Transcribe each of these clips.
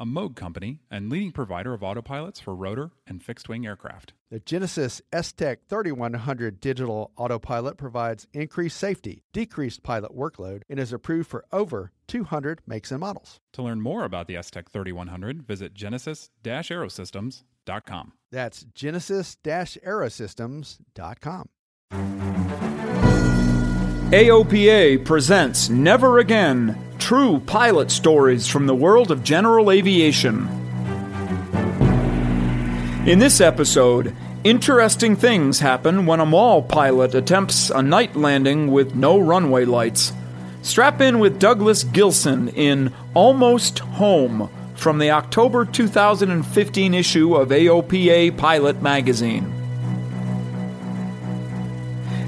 a Moog company and leading provider of autopilots for rotor and fixed wing aircraft. The Genesis S-TEC 3100 digital autopilot provides increased safety, decreased pilot workload, and is approved for over 200 makes and models. To learn more about the S-TEC 3100, visit genesis-aerosystems.com. That's genesis-aerosystems.com. AOPA presents Never Again True Pilot Stories from the World of General Aviation. In this episode, interesting things happen when a Maule pilot attempts a night landing with no runway lights. Strap in with Douglas Gilson in Almost Home from the October 2015 issue of AOPA Pilot magazine.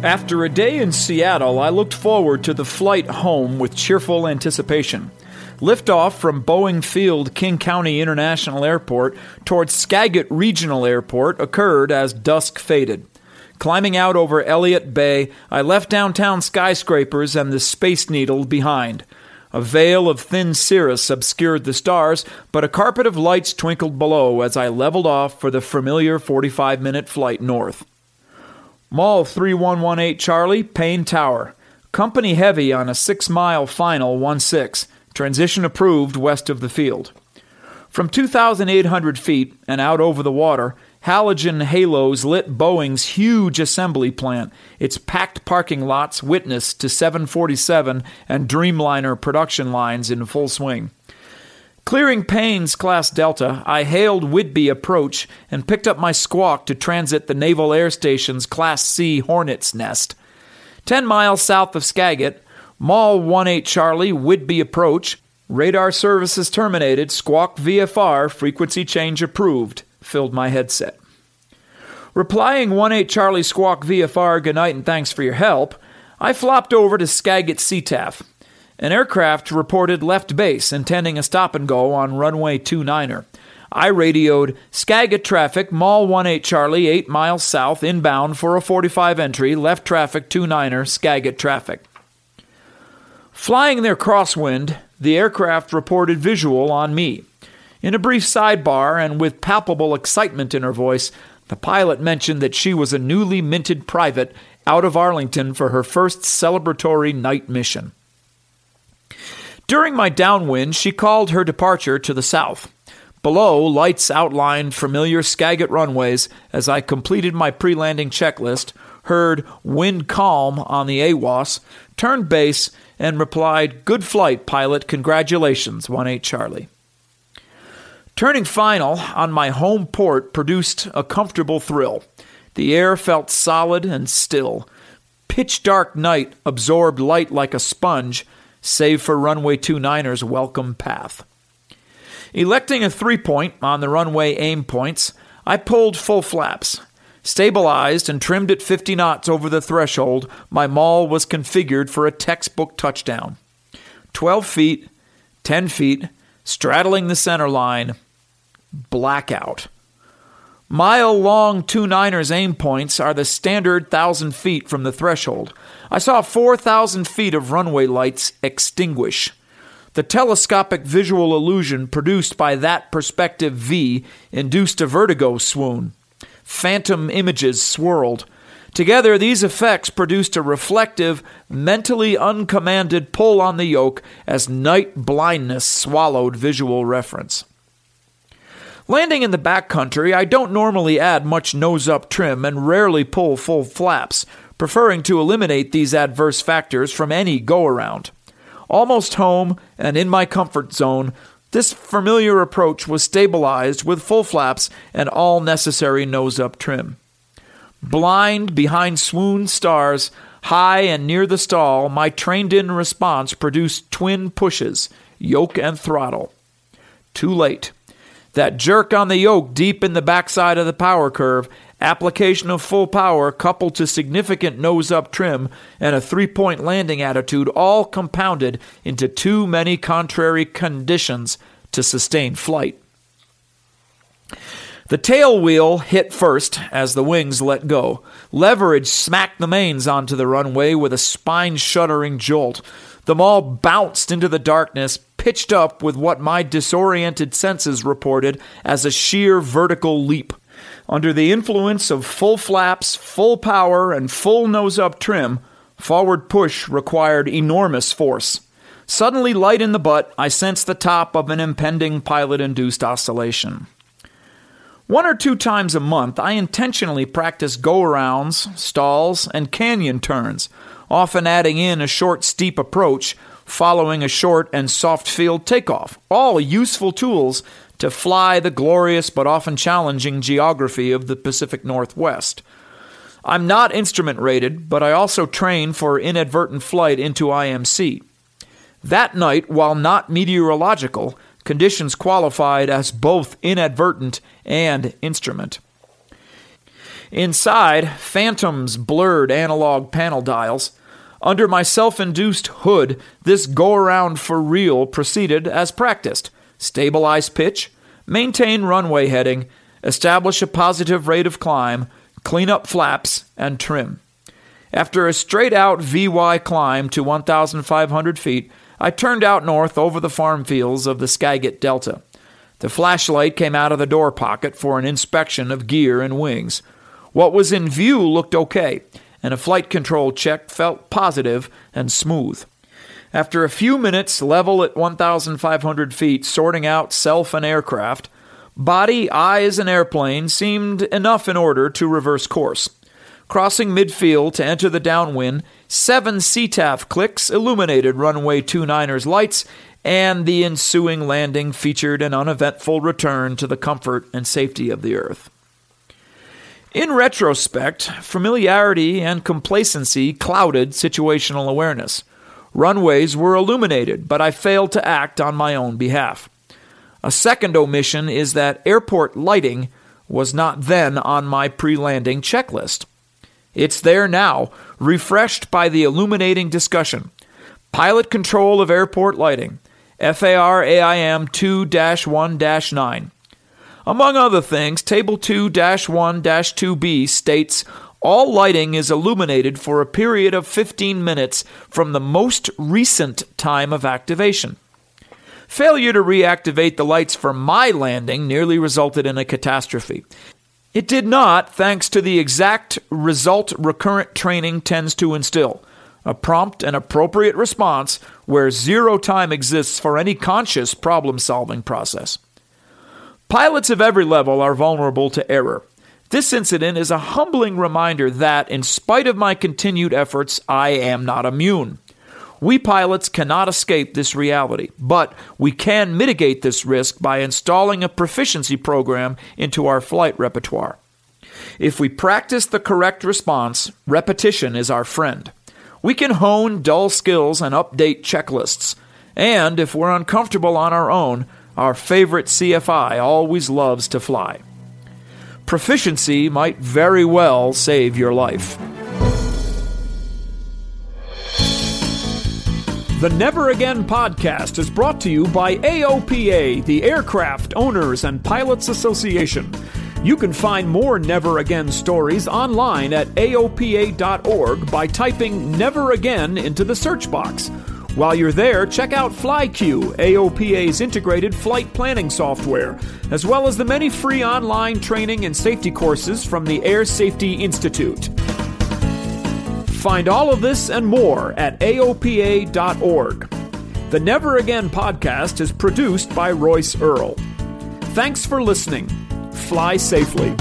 After a day in Seattle, I looked forward to the flight home with cheerful anticipation. Liftoff from Boeing Field King County International Airport towards Skagit Regional Airport occurred as dusk faded. Climbing out over Elliott Bay, I left downtown skyscrapers and the Space Needle behind. A veil of thin cirrus obscured the stars, but a carpet of lights twinkled below as I leveled off for the familiar 45 minute flight north. Maule 3118 Charlie, Paine Tower. Company heavy on a six mile final 1 6. Transition approved west of the field. From 2,800 feet and out over the water, halogen halos lit Boeing's huge assembly plant, its packed parking lots witness to 747 and Dreamliner production lines in full swing. Clearing Paine's Class Delta, I hailed Whidbey Approach and picked up my squawk to transit the Naval Air Station's Class C Hornet's nest. Ten miles south of Skagit, Maule 18 Charlie, Whidbey Approach, radar services terminated, squawk VFR, frequency change approved, filled my headset. Replying 18 Charlie Squawk VFR, good night and thanks for your help, I flopped over to Skagit CTAF. An aircraft reported left base intending a stop and go on runway 29er. I radioed Skagit traffic, Maule 18 Charlie, 8 miles south, inbound for a 45 entry, left traffic 29er, Skagit traffic. Flying their crosswind, the aircraft reported visual on me. In a brief sidebar and with palpable excitement in her voice, the pilot mentioned that she was a newly minted private out of Arlington for her first celebratory night mission. During my downwind, she called her departure to the south. Below, lights outlined familiar Skagit runways as I completed my pre landing checklist, heard wind calm on the AWOS, turned base, and replied, Good flight, pilot. Congratulations, 1-8 Charlie. Turning final on my home port produced a comfortable thrill. The air felt solid and still. Pitch dark night absorbed light like a sponge, save for runway 29er's welcome path. Electing a three point on the runway aim points, I pulled full flaps. Stabilized and trimmed at 50 knots over the threshold, my Maule was configured for a textbook touchdown. 12 feet, 10 feet, straddling the center line, blackout. Mile long 29ers aim points are the standard 1,000 feet from the threshold. I saw 4,000 feet of runway lights extinguish. The telescopic visual illusion produced by that perspective V induced a vertigo swoon. Phantom images swirled. Together, these effects produced a reflective, mentally uncommanded pull on the yoke as night blindness swallowed visual reference. Landing in the backcountry, I don't normally add much nose up trim and rarely pull full flaps, preferring to eliminate these adverse factors from any go around. Almost home and in my comfort zone, this familiar approach was stabilized with full flaps and all necessary nose up trim. Blind behind swoon stars, high and near the stall, my trained in response produced twin pushes, yoke and throttle. Too late. That jerk on the yoke deep in the backside of the power curve, application of full power coupled to significant nose up trim and a three point landing attitude all compounded into too many contrary conditions to sustain flight. The tail wheel hit first as the wings let go. Leverage smacked the mains onto the runway with a spine shuddering jolt. The Maule bounced into the darkness, pitched up with what my disoriented senses reported as a sheer vertical leap. Under the influence of full flaps, full power, and full nose up trim, forward push required enormous force. Suddenly light in the butt, I sensed the top of an impending pilot induced oscillation. One or two times a month, I intentionally practice go arounds, stalls, and canyon turns, often adding in a short, steep approach following a short and soft field takeoff, all useful tools to fly the glorious but often challenging geography of the Pacific Northwest. I'm not instrument rated, but I also train for inadvertent flight into IMC. That night, while not meteorological, conditions qualified as both inadvertent and instrument. Inside, phantoms blurred analog panel dials. Under my self induced hood, this go around for real proceeded as practiced stabilize pitch, maintain runway heading, establish a positive rate of climb, clean up flaps, and trim. After a straight out VY climb to 1,500 feet, I turned out north over the farm fields of the Skagit Delta. The flashlight came out of the door pocket for an inspection of gear and wings. What was in view looked okay, and a flight control check felt positive and smooth. After a few minutes level at 1,500 feet sorting out self and aircraft, body, eyes, and airplane seemed enough in order to reverse course. Crossing midfield to enter the downwind, seven CTAF clicks illuminated runway 29er's lights, and the ensuing landing featured an uneventful return to the comfort and safety of the Earth. In retrospect, familiarity and complacency clouded situational awareness. Runways were illuminated, but I failed to act on my own behalf. A second omission is that airport lighting was not then on my pre landing checklist. It's there now, refreshed by the illuminating discussion. Pilot control of airport lighting, FAR AIM 2 1 9. Among other things, Table 2 1 2B states all lighting is illuminated for a period of 15 minutes from the most recent time of activation. Failure to reactivate the lights for my landing nearly resulted in a catastrophe. It did not, thanks to the exact result recurrent training tends to instill a prompt and appropriate response where zero time exists for any conscious problem solving process. Pilots of every level are vulnerable to error. This incident is a humbling reminder that, in spite of my continued efforts, I am not immune. We pilots cannot escape this reality, but we can mitigate this risk by installing a proficiency program into our flight repertoire. If we practice the correct response, repetition is our friend. We can hone dull skills and update checklists. And if we're uncomfortable on our own, our favorite CFI always loves to fly proficiency might very well save your life. The Never Again podcast is brought to you by AOPA, the Aircraft Owners and Pilots Association. You can find more Never Again stories online at AOPA.org by typing Never Again into the search box while you're there, check out FlyQ, AOPA's integrated flight planning software, as well as the many free online training and safety courses from the Air Safety Institute. Find all of this and more at AOPA.org. The Never Again podcast is produced by Royce Earl. Thanks for listening. Fly safely.